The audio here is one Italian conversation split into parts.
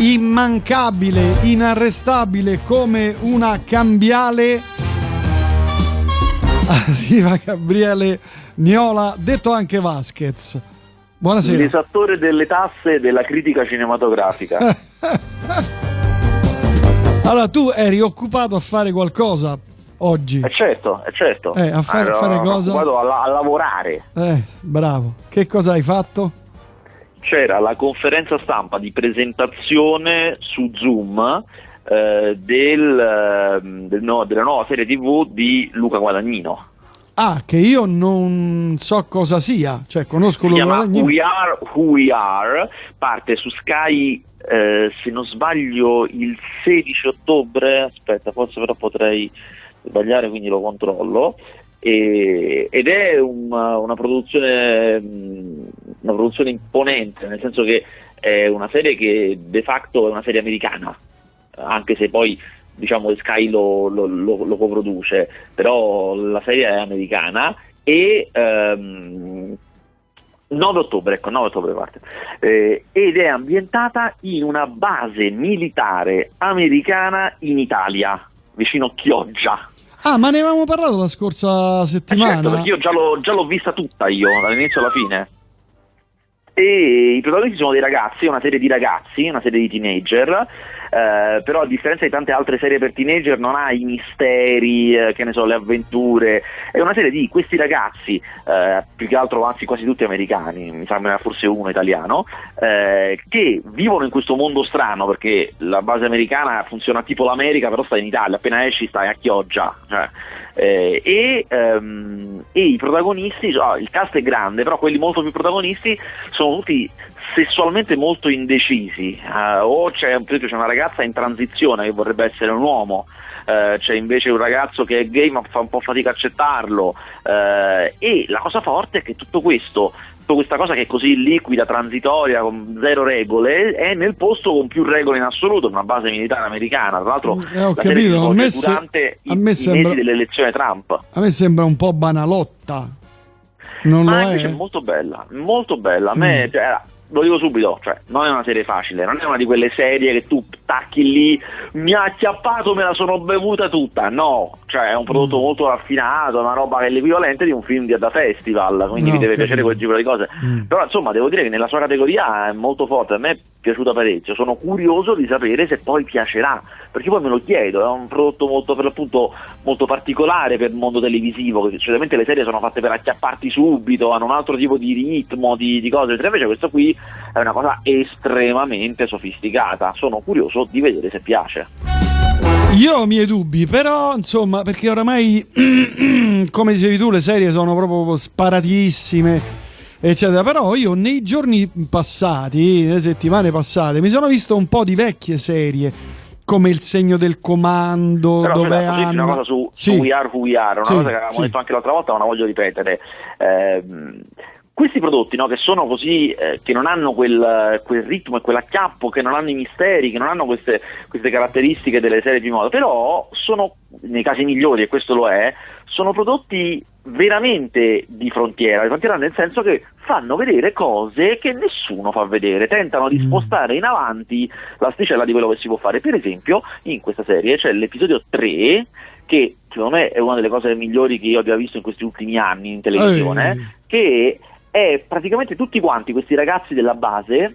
immancabile, inarrestabile come una cambiale. Arriva Gabriele Niola, detto anche Vasquez. Buonasera. L'esattore delle tasse della critica cinematografica. allora, tu eri occupato a fare qualcosa oggi? Eh certo, eh certo. Eh, a fare, allora, fare cosa? Vado a, a lavorare. Eh, bravo. Che cosa hai fatto? C'era la conferenza stampa di presentazione su Zoom eh, del, ehm, del no, della nuova serie tv di Luca Guadagnino. Ah, che io non so cosa sia, cioè conosco si Luca Guadagnino. We Are Who We Are, parte su Sky, eh, se non sbaglio, il 16 ottobre, aspetta, forse però potrei sbagliare, quindi lo controllo. E, ed è una, una, produzione, una produzione imponente, nel senso che è una serie che de facto è una serie americana, anche se poi diciamo Sky lo, lo, lo, lo coproduce, però la serie è americana e ehm, 9 ottobre, ecco, 9 ottobre parte, eh, ed è ambientata in una base militare americana in Italia, vicino Chioggia. Ah, ma ne avevamo parlato la scorsa settimana? Eh certo, perché io già l'ho, già l'ho vista tutta io, dall'inizio alla fine. E i protagonisti sono dei ragazzi, una serie di ragazzi, una serie di teenager, eh, però a differenza di tante altre serie per teenager non ha i misteri, eh, che ne so, le avventure, è una serie di questi ragazzi, eh, più che altro anzi quasi tutti americani, mi sembra forse uno italiano, eh, che vivono in questo mondo strano perché la base americana funziona tipo l'America però sta in Italia, appena esci stai a Chioggia. Cioè, eh, e, um, e, i protagonisti, oh, il cast è grande, però quelli molto più protagonisti sono tutti sessualmente molto indecisi, uh, o c'è, c'è, una ragazza in transizione che vorrebbe essere un uomo, uh, c'è invece un ragazzo che è gay ma fa un po' fatica a accettarlo uh, e la cosa forte è che tutto questo questa cosa che è così liquida, transitoria, con zero regole, è nel posto con più regole in assoluto, una base militare americana. Tra l'altro, eh, ho capito, a me, se, a me sembra, dell'elezione Trump. A me sembra un po' banalotta. Non Ma lo invece è. è molto bella, molto bella. A me, Mm. cioè, lo dico subito, cioè, non è una serie facile, non è una di quelle serie che tu tacchi lì, mi ha acchiappato, me la sono bevuta tutta. No, cioè è un prodotto Mm. molto raffinato, una roba che è l'equivalente di un film di, da festival, quindi No, vi deve piacere quel tipo di cose. Mm. Però insomma devo dire che nella sua categoria è molto forte, a me piaciuta parecchio, sono curioso di sapere se poi piacerà, perché poi me lo chiedo, è un prodotto molto per l'appunto molto particolare per il mondo televisivo, che solitamente le serie sono fatte per acchiapparti subito, hanno un altro tipo di ritmo, di, di cose, invece questo qui è una cosa estremamente sofisticata, sono curioso di vedere se piace. Io ho i miei dubbi, però insomma, perché oramai, come dicevi tu, le serie sono proprio sparatissime, eccetera. Però io nei giorni passati, nelle settimane passate, mi sono visto un po' di vecchie serie, come Il segno del comando, Però dove dirti hanno... una cosa su, Sì. su We Are Who We Are, una Sì, cosa che avevamo sì. detto anche l'altra volta, ma la voglio ripetere. Ehm, questi prodotti no, che sono così, eh, che non hanno quel, quel ritmo e quell'acchiappo, che non hanno i misteri, che non hanno queste, queste caratteristiche delle serie di moda, però sono, nei casi migliori, e questo lo è, sono prodotti veramente di frontiera, di frontiera nel senso che fanno vedere cose che nessuno fa vedere, tentano di Mm. spostare in avanti l'asticella di quello che si può fare. Per esempio, in questa serie c'è l'episodio 3 che secondo me è una delle cose migliori che io abbia visto in questi ultimi anni in televisione, Ehi. che è praticamente tutti quanti questi ragazzi della base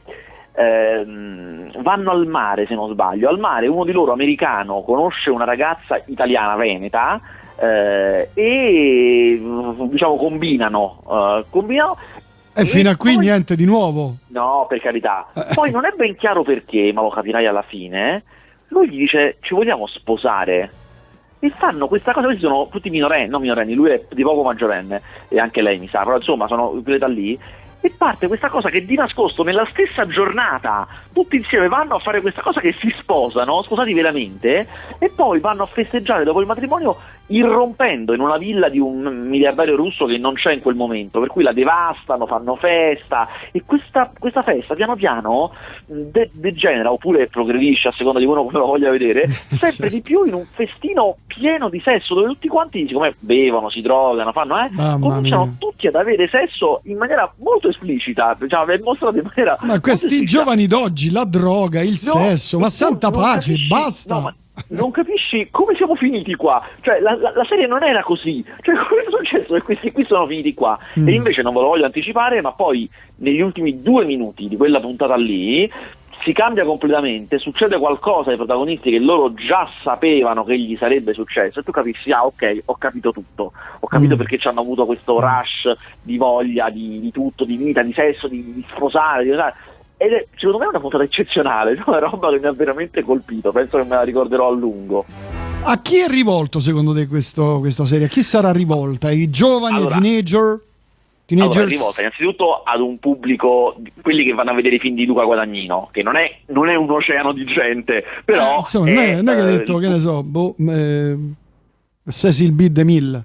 ehm, vanno al mare se non sbaglio, al mare uno di loro americano conosce una ragazza italiana veneta eh, e diciamo combinano, eh, combinano E fino a qui poi- niente di nuovo. No, per carità. Poi non è ben chiaro perché, ma lo capirai alla fine. Lui gli dice: Ci vogliamo sposare? E fanno questa cosa, questi sono tutti minorenni, non minorenni, lui è di poco maggiorenne, e anche lei mi sa, però insomma sono quell'età lì. E parte questa cosa che di nascosto nella stessa giornata tutti insieme vanno a fare questa cosa che si sposano, sposati veramente, e poi vanno a festeggiare dopo il matrimonio irrompendo in una villa di un miliardario russo che non c'è in quel momento, per cui la devastano, fanno festa e questa, questa festa piano piano de- degenera oppure progredisce a seconda di uno come lo voglia vedere, sempre certo. di più in un festino pieno di sesso dove tutti quanti siccome bevono, si drogano, fanno eh, cominciano mia. tutti ad avere sesso in maniera molto esplicita, diciamo, è mostrato in maniera Ma questi giovani d'oggi, la droga, il no, sesso, ma santa pace, capisci, basta. No, non capisci come siamo finiti qua. Cioè, la, la, la, serie non era così. Cioè, come è successo che questi qui sono finiti qua? Mm. E invece non ve lo voglio anticipare, ma poi negli ultimi due minuti di quella puntata lì si cambia completamente, succede qualcosa ai protagonisti che loro già sapevano che gli sarebbe successo e tu capisci, ah ok, ho capito tutto, ho capito mm. perché ci hanno avuto questo rush di voglia di, di tutto, di vita, di sesso, di, di sposare, di ed è secondo me una puntata eccezionale, è una roba che mi ha veramente colpito, penso che me la ricorderò a lungo. A chi è rivolto secondo te questo, questa serie? A chi sarà rivolta? Ai giovani, allora, ai teenager? Teenagers? Allora, rivolta innanzitutto ad un pubblico, quelli che vanno a vedere i film di Luca Guadagnino, che non è, non è un oceano di gente, però... Eh, insomma, è, non, è, non è che ha eh, detto, che ne so, boh, eh, Cecil B. DeMille.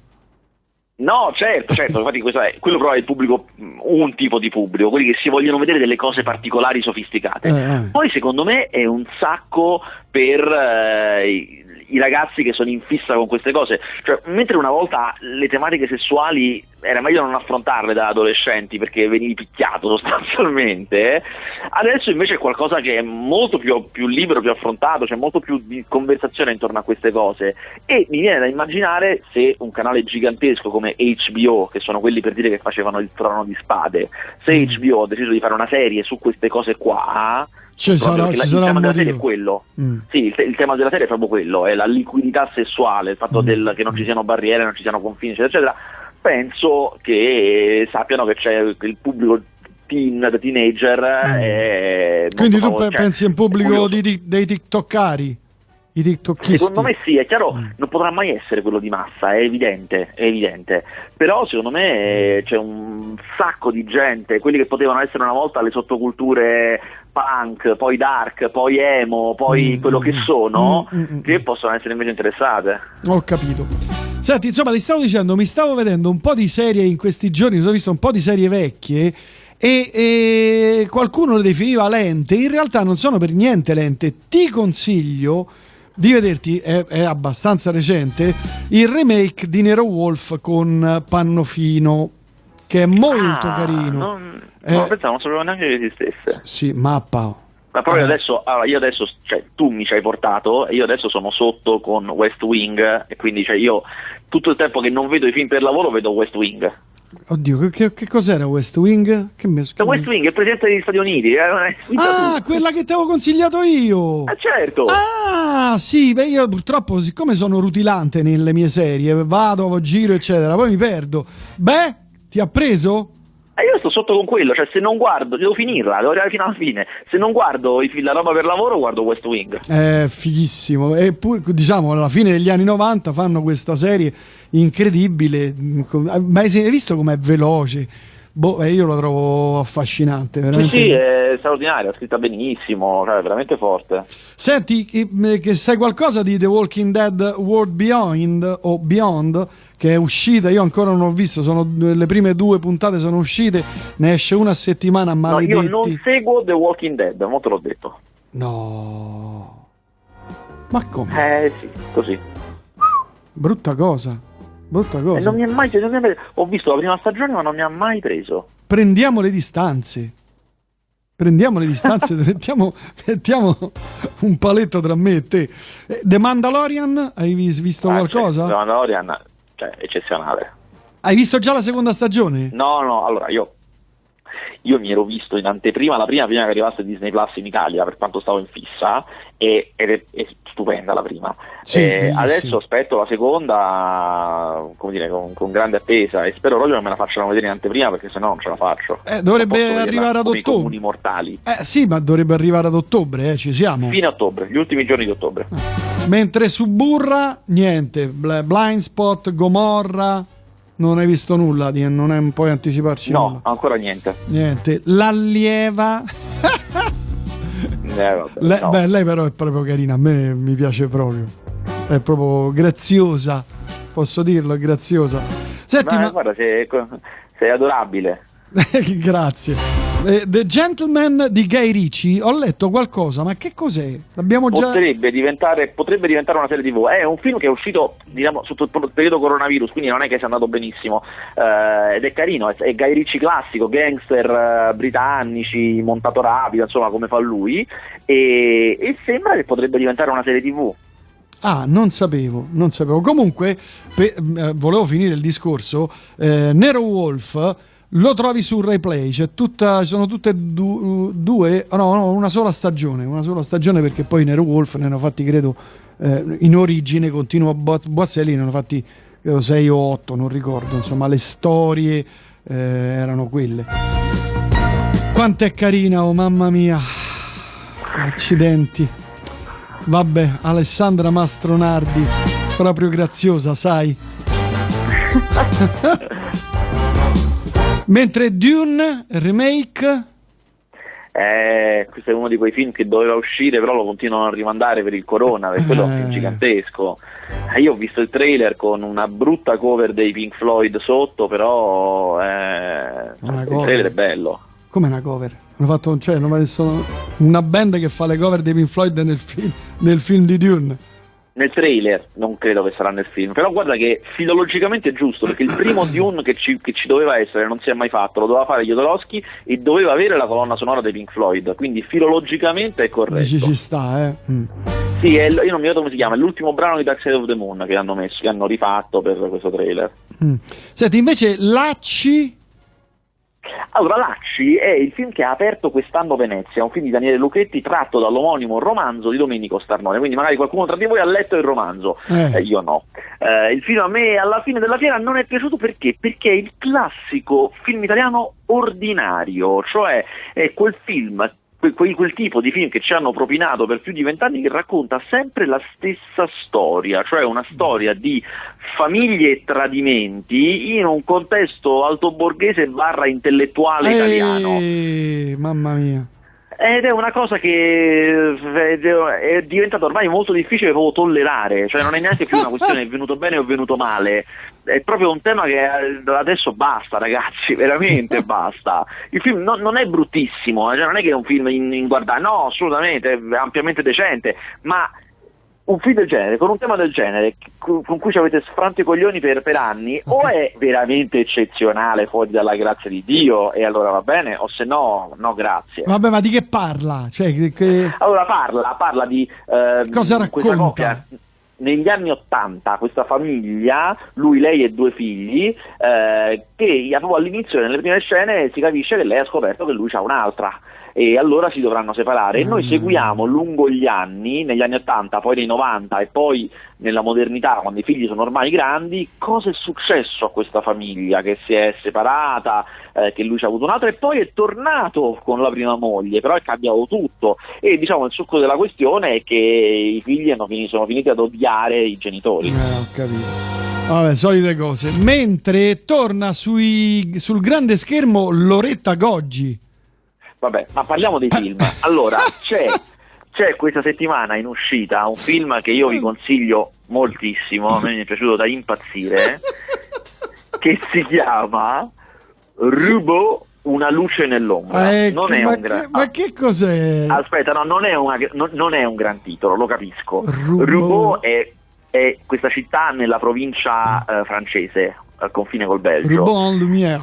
No, certo, certo, infatti è, quello però è il pubblico, un tipo di pubblico, quelli che si vogliono vedere delle cose particolari, sofisticate. Eh, eh. Poi secondo me è un sacco per eh, i ragazzi che sono in fissa con queste cose. Cioè, mentre una volta le tematiche sessuali era meglio non affrontarle da adolescenti perché venivi picchiato sostanzialmente, eh? adesso invece è qualcosa che è molto più, più, libero, più affrontato, c'è molto più di conversazione intorno a queste cose e mi viene da immaginare se un canale gigantesco come HBO, che sono quelli per dire che facevano il trono di spade, se HBO mm. ha deciso di fare una serie su queste cose qua, ci sarà, ci la, sarà il tema della serie è quello. Mm. Sì, il, il, tema della serie è proprio quello, è la liquidità sessuale, il fatto mm. del, che non ci siano barriere, non ci siano confini, eccetera, eccetera. Penso che sappiano che c'è il pubblico teen, teenager. Mm. Quindi tu cioè, pensi a un pubblico di, dei TikTokari? I. Secondo me sì, è chiaro, mm. non potrà mai essere quello di massa, è evidente, è evidente. Però secondo me c'è un sacco di gente, quelli che potevano essere una volta le sottoculture punk, poi dark, poi emo, poi mm, quello che mm, sono, mm, mm, mm, che possono essere invece interessate. Ho capito. Senti, insomma, ti stavo dicendo, mi stavo vedendo un po' di serie in questi giorni, mi sono visto un po' di serie vecchie e, e qualcuno le definiva lente, in realtà non sono per niente lente. Ti consiglio di vederti, è, è, abbastanza recente, il remake di Nero Wolf con Pannofino, che è molto ah, carino. Non eh, no, pensavo, non sapevo neanche che esistesse. Sì, mappa. Ma proprio eh. adesso, allora io adesso, cioè tu mi ci hai portato e io adesso sono sotto con West Wing e quindi cioè, io tutto il tempo che non vedo i film per lavoro vedo West Wing. Oddio, che, che cos'era West Wing? Che mi, che West Wing è il presidente degli Stati Uniti. Eh? Ah, tutto. quella che ti avevo consigliato io. Ah, certo. Ah, sì, beh, io purtroppo, siccome sono rutilante nelle mie serie, vado, giro, eccetera, poi mi perdo. Beh, ti ha preso? E io sto sotto con quello, cioè se non guardo, devo finirla, devo arrivare fino alla fine. Se non guardo la roba per lavoro, guardo West Wing. È fighissimo. E poi, diciamo, alla fine degli anni 90 fanno questa serie incredibile. Ma hai visto com'è veloce? Boh, io lo trovo affascinante. Veramente. Sì, sì, è straordinaria, scritta benissimo, cioè, veramente forte. Senti, che sai qualcosa di The Walking Dead World Beyond o Beyond? Che è uscita, io ancora non ho visto, sono, le prime due puntate sono uscite, ne esce una a settimana, maledetti. No, io non seguo The Walking Dead, mo te l'ho detto. No. Ma come? Eh sì, così. Brutta cosa. Brutta cosa. E non mi è mai, è mai, ho visto la prima stagione ma non mi ha mai preso. Prendiamo le distanze. Prendiamo le distanze, mettiamo, mettiamo, un paletto tra me e te. Eh, The Mandalorian, hai visto ah, qualcosa? The Mandalorian cioè eccezionale. Hai visto già la seconda stagione? No, no, allora io, io mi ero visto in anteprima, la prima prima che arrivasse Disney Plus in Italia per quanto stavo in fissa e, ed è, è stupenda la prima. Sì, eh, adesso aspetto la seconda come dire, con, con, grande attesa e spero proprio che me la facciano vedere in anteprima perché sennò non ce la faccio. Eh, dovrebbe arrivare ad ottobre. comuni mortali. Eh sì, ma dovrebbe arrivare ad ottobre, eh, ci siamo. Fine ottobre, gli ultimi giorni di ottobre. Mentre su Burra, niente, Blind Spot, Gomorra, non hai visto nulla, non puoi anticiparci no, nulla. ancora niente. Niente, l'allieva. eh, vabbè, lei, no. beh, lei però è proprio carina, a me mi piace proprio. È proprio graziosa. posso dirlo, è graziosa. Senti, Ma, ma... guarda, sei, sei adorabile. Grazie. Eh, The Gentleman di Guy Ricci, ho letto qualcosa, ma che cos'è? L'abbiamo già... Potrebbe diventare, potrebbe diventare una serie tv. È un film che è uscito diciamo, sotto il periodo coronavirus, quindi non è che sia andato benissimo. Eh, ed è carino, è, è Guy Ricci classico, gangster eh, britannici, montato rapido, insomma, come fa lui. E, e sembra che potrebbe diventare una serie tv. Ah, non sapevo, non sapevo. Comunque, pe- eh, volevo finire il discorso. Eh, Nero Wolf lo trovi su Replay, c'è tutta, sono tutte du- due, no, no, una sola stagione, una sola stagione perché poi Nero Wolf ne hanno fatti, credo, eh, in origine, continuo Boazzelli, ne hanno fatti 6 o 8, non ricordo, insomma le storie eh, erano quelle. Quanto è carina, oh mamma mia, accidenti. Vabbè, Alessandra Mastronardi, proprio graziosa, sai. Mentre Dune remake eh, questo è uno di quei film che doveva uscire, però lo continuano a rimandare per il corona, perché quello è un film Eh. gigantesco. Eh, io ho visto il trailer con una brutta cover dei Pink Floyd sotto, però eh, il cover. trailer è bello. come una cover. Hanno fatto cioè, una band che fa le cover dei Pink Floyd nel film, nel film di Dune. Nel trailer, non credo che sarà nel film, però guarda che filologicamente è giusto, perché il primo Dune che ci, che ci doveva essere non si è mai fatto, lo doveva fare Jodorowsky e doveva avere la colonna sonora dei Pink Floyd, quindi filologicamente è corretto. Dici ci sta, eh. Mm. Sì, è io non mi ricordo come si chiama, è l'ultimo brano di Dark Side of the Moon che hanno messo, che hanno rifatto per questo trailer. Mm. Senti, invece Lacci Allora, Lacci è il film che ha aperto quest'anno Venezia, un film di Daniele Lucchetti tratto dall'omonimo romanzo di Domenico Starnone, quindi magari qualcuno tra di voi ha letto il romanzo, Eh. Eh, io no. Eh, il film a me alla fine della fiera non è piaciuto perché? Perché è il classico film italiano ordinario, cioè è quel film quel, quel tipo di film che ci hanno propinato per più di vent'anni che racconta sempre la stessa storia, cioè una storia di famiglie e tradimenti in un contesto altoborghese barra intellettuale italiano. Eh, mamma mia. Ed è una cosa che è diventata ormai molto difficile proprio tollerare, cioè non è neanche più una questione è venuto bene o è venuto male, è proprio un tema che eh, adesso basta ragazzi, veramente basta. Il film non, non è bruttissimo, eh, cioè non è che è un film in, in guardare, no assolutamente, è ampiamente decente, ma un film del genere, con un tema del genere, con cui ci avete sfranto i coglioni per, per anni, o è veramente eccezionale fuori dalla grazia di Dio e allora va bene, o se no, no grazie. Vabbè, ma di che parla? Cioè, che- Allora parla, parla di ehm, Cosa racconta? Negli anni Ottanta questa famiglia, lui, lei e due figli, eh, che proprio all'inizio nelle prime scene si capisce che lei ha scoperto che lui ha un'altra e allora si dovranno separare e noi Mm. seguiamo lungo gli anni, negli anni 80, poi nei 90 e poi nella modernità, quando i figli sono ormai grandi, cosa è successo a questa famiglia che si è separata, eh, che lui ci ha avuto un'altra e poi è tornato con la prima moglie, però è cambiato tutto e diciamo il succo della questione è che i figli hanno finito- sono finiti ad odiare i genitori. Eh, ho capito. Vabbè, solite cose. Mentre torna sui- sul grande schermo Loretta Goggi. Vabbè, ma parliamo dei film. Allora, c'è, c'è questa settimana in uscita un film che io vi consiglio moltissimo, a me mi è piaciuto da impazzire, che si chiama Rubo una luce nell'ombra. Eh, non che- è ma, un gran... che, ma che cos'è? Aspetta, no, non è, una- non- non è un gran titolo, lo capisco. Rubo. Rubo è, è questa città nella provincia eh, francese, al confine col Belgio. Rubon Lumière.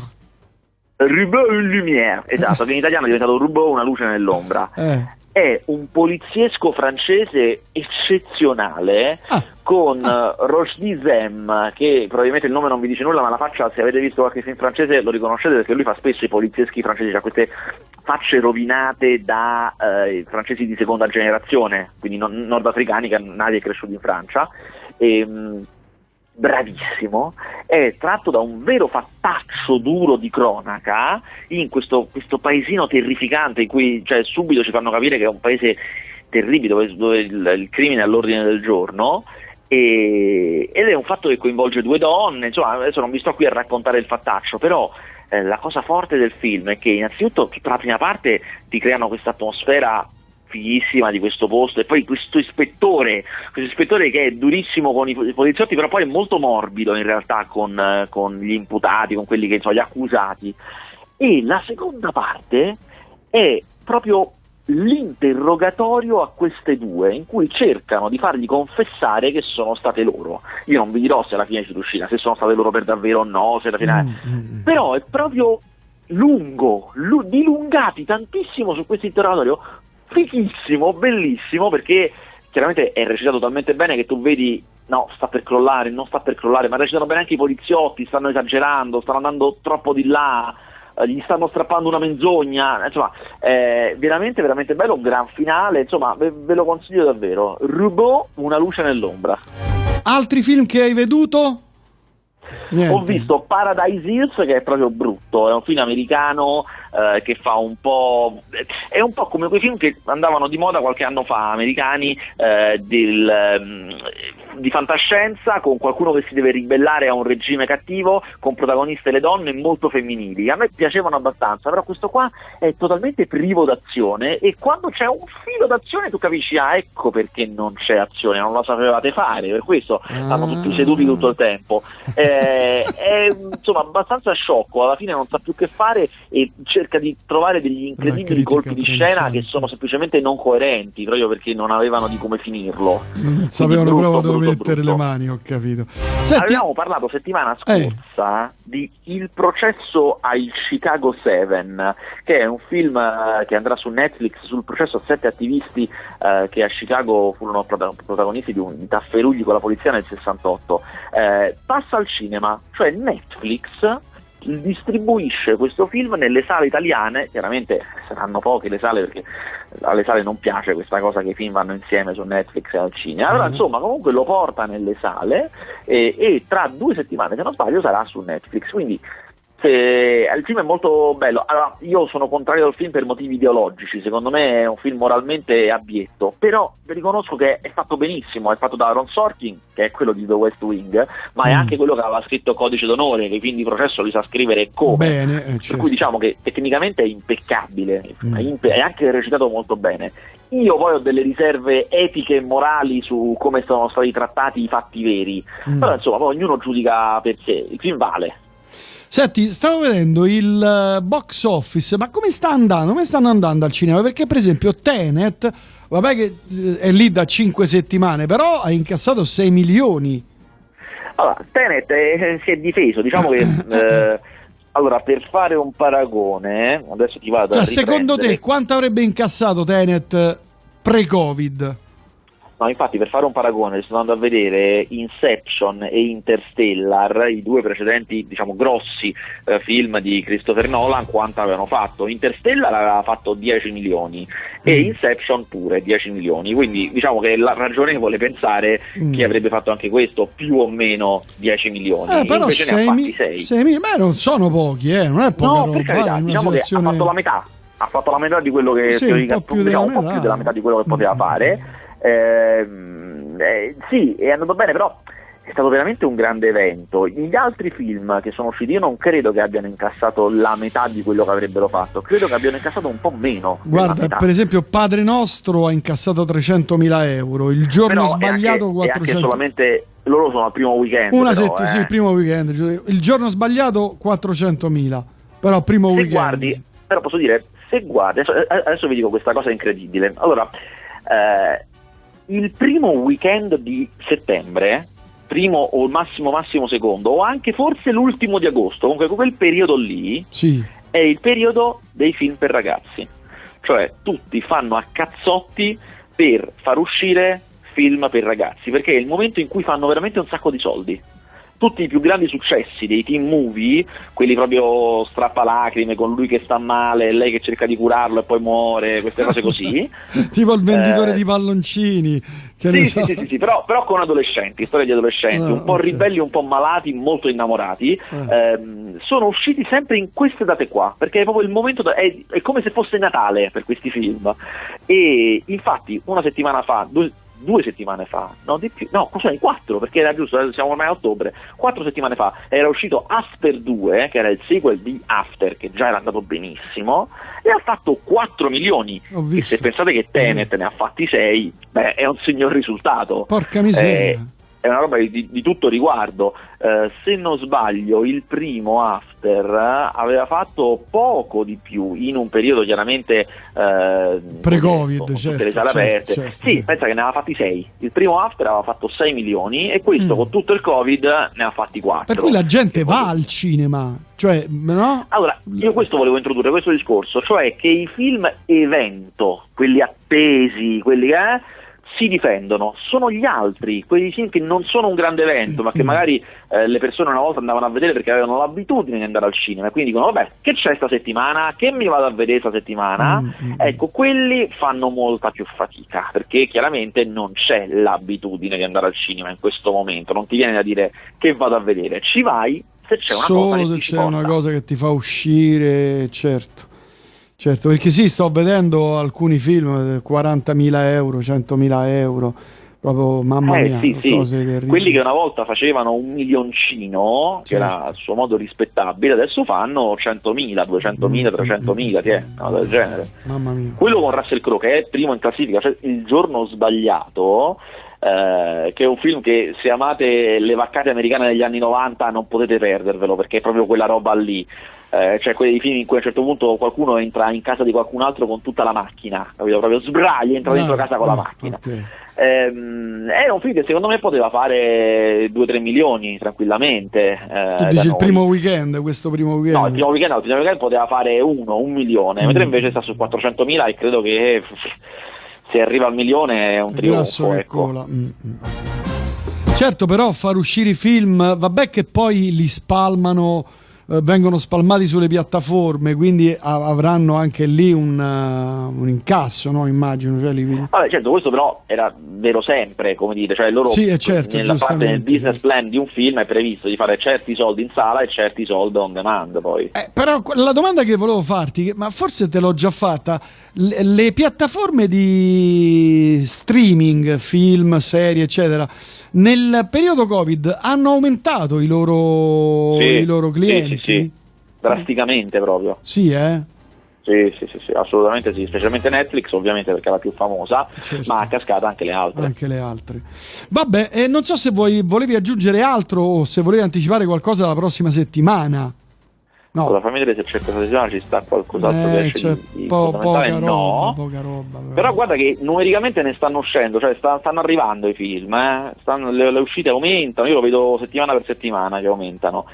Rubot une lumière, esatto, che in italiano è diventato Rubot una luce nell'ombra. Eh. È un poliziesco francese eccezionale Ah. con eh, Rochdy Zem, che probabilmente il nome non vi dice nulla, ma la faccia, se avete visto qualche film francese, lo riconoscete perché lui fa spesso i polizieschi francesi, ha queste facce rovinate da eh, francesi di seconda generazione, quindi non- nordafricani, che nati e cresciuti in Francia. E, mh, bravissimo, è tratto da un vero fattaccio duro di cronaca in questo, questo paesino terrificante in cui cioè, subito ci fanno capire che è un paese terribile dove, dove il, il crimine è all'ordine del giorno e- ed è un fatto che coinvolge due donne, insomma adesso non vi sto qui a raccontare il fattaccio, però eh, la cosa forte del film è che innanzitutto tutta la prima parte ti creano questa atmosfera fighissima di questo posto e poi questo ispettore, questo ispettore che è durissimo con i poliziotti però poi è molto morbido in realtà con, con gli imputati, con quelli che insomma gli accusati e la seconda parte è proprio l'interrogatorio a queste due in cui cercano di fargli confessare che sono state loro. Io non vi dirò se alla fine ci riuscirà, se sono state loro per davvero o no, se alla fine... Mm, mm, mm. però è proprio lungo, lu- dilungati tantissimo su questo interrogatorio, fichissimo, bellissimo, perché chiaramente è recitato talmente bene che tu vedi no, sta per crollare, non sta per crollare, ma recitano bene anche i poliziotti, stanno esagerando, stanno andando troppo di là, eh, gli stanno strappando una menzogna, insomma, è veramente, veramente bello, un gran finale, insomma, ve, ve lo consiglio davvero. Rubò una luce nell'ombra. Altri film che hai veduto? Niente. Ho visto Paradise Hills che è proprio brutto, è un film americano eh, che fa un po'... è un po' come quei film che andavano di moda qualche anno fa, americani, eh, del, um, di fantascienza, con qualcuno che si deve ribellare a un regime cattivo, con protagoniste le donne molto femminili. A me piacevano abbastanza, però questo qua è totalmente privo d'azione e quando c'è un filo d'azione tu capisci, ah ecco perché non c'è azione, non lo sapevate fare, per questo stanno tutti seduti tutto il tempo. Eh, è insomma abbastanza sciocco, alla fine non sa più che fare e cerca di trovare degli incredibili colpi di scena che sono semplicemente non coerenti, proprio perché non avevano di come finirlo. Non sapevano proprio dove mettere brutto. le mani, ho capito. Senti... Avevamo parlato settimana eh. scorsa eh. di Il processo ai Chicago 7, che è un film eh, che andrà su Netflix sul processo a sette attivisti eh, che a Chicago furono protagonisti di un tafferugli con la polizia nel 68. Eh, passa al cinema, cioè Netflix distribuisce questo film nelle sale italiane, chiaramente saranno poche le sale perché alle sale non piace questa cosa che i film vanno insieme su Netflix e al cinema, allora mm. insomma comunque lo porta nelle sale e, e tra due settimane se non sbaglio sarà su Netflix, quindi se, il film è molto bello. Allora, io sono contrario al film per motivi ideologici, secondo me è un film moralmente abietto, però riconosco che è fatto benissimo, è fatto da Ron Sorkin, che è quello di The West Wing, ma mm. è anche quello che aveva scritto Codice d'onore, che i film di processo li sa scrivere come. Bene, eh, certo. Per cui diciamo che tecnicamente è impeccabile, mm. è anche recitato molto bene. Io poi ho delle riserve etiche e morali su come sono stati trattati i fatti veri, mm. però insomma poi ognuno giudica per sé, il film vale. Senti, stavo vedendo il eh, box office, ma come sta andando? Come stanno andando al cinema? Perché, per esempio, Tenet, vabbè che eh, è lì da 5 settimane, però ha incassato 6 milioni. Allora, Tenet è, si è difeso, diciamo che. eh, allora, per fare un paragone, adesso ti vado cioè, a riprendere. Secondo te, quanto avrebbe incassato Tenet pre-Covid? No, infatti per fare un paragone sto andando a vedere Inception e Interstellar, i due precedenti diciamo grossi eh, film di Christopher Nolan, quanto avevano fatto. Interstellar aveva fatto 10 milioni mm. e Inception pure 10 milioni, quindi diciamo che è ragionevole pensare mm. che avrebbe fatto anche questo più o meno 10 milioni. Eh, però Invece 6 ne ha fatti 6. 6 mi- beh, non sono pochi, eh, non è poca no, roba, carità, diciamo situazione... che ha fatto la metà ha fatto la metà di quello che sì, un, po diciamo, un po' più della metà di quello che poteva mm. fare Ehm, eh, sì, è andato bene, però è stato veramente un grande evento. Gli altri film che sono usciti io non credo che abbiano incassato la metà di quello che avrebbero fatto, credo che abbiano incassato un po' meno. Guarda, per esempio Padre Nostro ha incassato 300.000 euro, il giorno però sbagliato è anche, 400. È solamente loro sono al primo weekend. Una però, sett- eh. sì, il primo weekend, il giorno sbagliato 400.000, però primo se weekend. Guardi, però posso dire, se guardi, adesso, adesso vi dico questa cosa incredibile. Allora, eh, il primo weekend di settembre, primo o massimo massimo secondo, o anche forse l'ultimo di agosto, comunque quel periodo lì sì. è il periodo dei film per ragazzi. Cioè tutti fanno a cazzotti per far uscire film per ragazzi, perché è il momento in cui fanno veramente un sacco di soldi tutti i più grandi successi dei team movie, quelli proprio strappalacrime con lui che sta male, lei che cerca di curarlo e poi muore, queste cose così. tipo il venditore eh, di palloncini. Sì, so. sì, sì, sì, però, però, con adolescenti, storie di adolescenti, ah, un po' okay. ribelli, un po' malati, molto innamorati, ah. ehm, sono usciti sempre in queste date qua, perché è proprio il momento, da, è, è come se fosse Natale per questi film. E infatti una settimana fa, due, due settimane fa, no di più, no scusami, quattro, perché era giusto, siamo ormai a ottobre, quattro settimane fa era uscito After 2, che era il sequel di After, che già era andato benissimo, e ha fatto 4 milioni. Se pensate che Tenet mm. ne ha fatti 6, beh, è un signor risultato. Porca miseria. Eh, è una roba di, di tutto riguardo. Eh, se non sbaglio, il primo After eh, aveva fatto poco di più in un periodo chiaramente eh, pre-Covid, certo, le sale certo, certo. Sì, pensa che ne aveva fatti 6. Il primo After aveva fatto 6 milioni e questo mm. con tutto il Covid ne ha fatti 4. Per cui la gente va poi... al cinema. Cioè, no? Allora, io questo volevo introdurre, questo discorso, cioè che i film evento, quelli attesi, quelli che eh, si difendono, sono gli altri, quei film che non sono un grande evento, ma che mm. magari eh, le persone una volta andavano a vedere perché avevano l'abitudine di andare al cinema e quindi dicono vabbè che c'è sta settimana, che mi vado a vedere sta settimana, mm-hmm. ecco quelli fanno molta più fatica perché chiaramente non c'è l'abitudine di andare al cinema in questo momento, non ti viene da dire che vado a vedere, ci vai se c'è una Solo cosa se c'è una cosa che ti fa uscire, certo. Certo, perché sì, sto vedendo alcuni film, 40.000 euro, 100.000 euro, proprio mamma eh, mia, sì, sì. quelli che una volta facevano un milioncino, certo. che era certo. a suo modo rispettabile, adesso fanno 100.000, 200.000, 300.000, ti è, no, del genere. Mamma mia. Quello con Russell Crowe, che è primo in classifica, cioè Il giorno sbagliato, eh, che è un film che se amate le vaccate americane degli anni 90 non potete perdervelo perché è proprio quella roba lì eh, cioè quei film in cui a un certo punto qualcuno entra in casa di qualcun altro con tutta la macchina, capito? Proprio sbraglia, entra dentro ah, casa con la ah, macchina. Okay. Ehm, è un film che secondo me poteva fare 2-3 milioni tranquillamente. Eh, tu dici il primo weekend, questo primo weekend? No, il primo weekend, no, il primo weekend poteva fare 1, un milione, mm. mentre invece sta su 400 mila e credo che se arriva al milione è un trionfo. Ecco. Mm, mm. Certo, però far uscire i film, vabbè che poi li spalmano vengono spalmati sulle piattaforme, quindi avranno anche lì un, uh, un incasso, no? immagino. Cioè, li... Vabbè, certo, questo però era vero sempre, come dire, cioè loro sì, certo, nella parte del business plan di un film è previsto di fare certi soldi in sala e certi soldi on demand poi. Eh, però la domanda che volevo farti, ma forse te l'ho già fatta, le, le piattaforme di streaming, film, serie, eccetera, nel periodo Covid hanno aumentato i loro, sì, i loro clienti? Sì, sì, drasticamente proprio. Sì, eh? Sì, sì, sì, sì, assolutamente sì, specialmente Netflix ovviamente perché è la più famosa, certo. ma a cascata anche le altre. Anche le altre. Vabbè, eh, non so se voi volevi aggiungere altro o se volevi anticipare qualcosa la prossima settimana. No. Vedere se c'è questa settimana ci sta qualcos'altro eh, che esce di, po- poca no. poca roba, però guarda che numericamente ne stanno uscendo, cioè sta, stanno arrivando i film, eh? stanno, le, le, uscite aumentano, io lo vedo settimana per settimana che aumentano.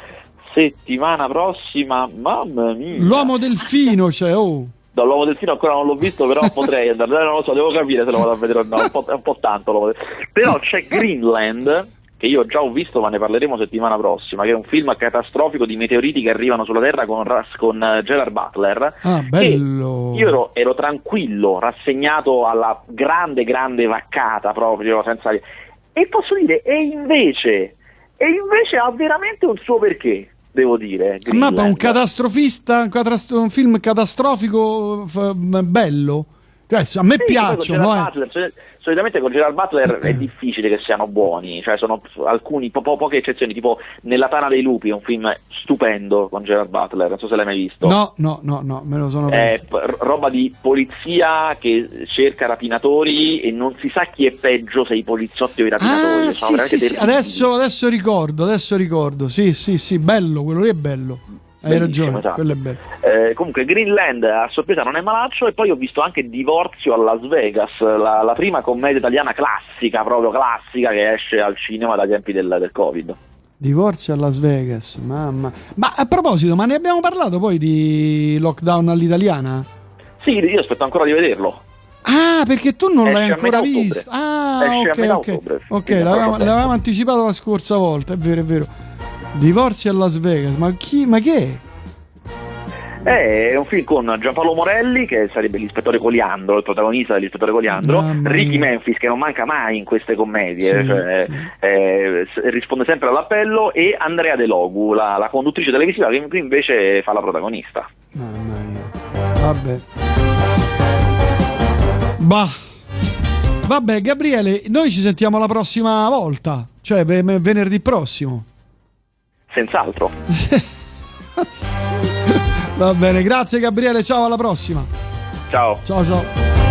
Settimana prossima, mamma mia. L'uomo delfino, cioè, oh. Dall'uomo delfino ancora non l'ho visto, però potrei andare, non lo so, devo capire se lo vado a vedere o no, è un po', è un po tanto. Però c'è Greenland che io già ho visto, ma ne parleremo settimana prossima, che è un film catastrofico di meteoriti che arrivano sulla Terra con, con uh, Gerard Butler. Ah, bello! Io ero, ero, tranquillo, rassegnato alla grande, grande vaccata proprio, senza... E posso dire, e invece, e invece ha veramente un suo perché devo dire. Greenland. Ma un catastrofista, un film catastrofico f- bello? Cioè, a me sì, piacciono. Eh. Butler, cioè, solitamente con Gerard Butler è difficile che siano buoni, cioè sono alcuni, po- po- poche eccezioni, tipo Nella Tana dei Lupi, è un film stupendo con Gerard Butler, non so se l'hai mai visto. No, no, no, no me lo sono È p- roba di polizia che cerca rapinatori e non si sa chi è peggio se i poliziotti o i rapinatori. Ah, sì, sì, sì. Adesso, adesso ricordo, adesso ricordo, sì, sì, sì, bello, quello lì è bello. Hai ragione, esatto. Eh, comunque Greenland a sorpresa non è malaccio e poi ho visto anche Divorzio a Las Vegas, la, la, prima commedia italiana classica, proprio classica, che esce al cinema dai tempi del, del Covid. Divorzio a Las Vegas, mamma. Ma a proposito, ma ne abbiamo parlato poi di lockdown all'italiana? Sì, io aspetto ancora di vederlo. Ah, perché tu non esce l'hai ancora visto? Ah, esce ok, ok. Ok, l'avevamo, l'avevamo anticipato la scorsa volta, è vero, è vero. Divorzio a Las Vegas, ma chi? Ma che è? È un film con Giampaolo Morelli, che sarebbe l'ispettore Coliandro, il protagonista dell'ispettore Coliandro, Ricky Memphis, che non manca mai in queste commedie, sì, cioè, sì. Eh, risponde sempre all'appello, e Andrea De Logu, la, la conduttrice televisiva, che qui invece fa la protagonista. Mamma mia. Vabbè. Bah. Vabbè, Gabriele, noi ci sentiamo la prossima volta, cioè venerdì prossimo. Senz'altro. Va bene, grazie Gabriele, ciao, alla prossima. Ciao. Ciao, ciao.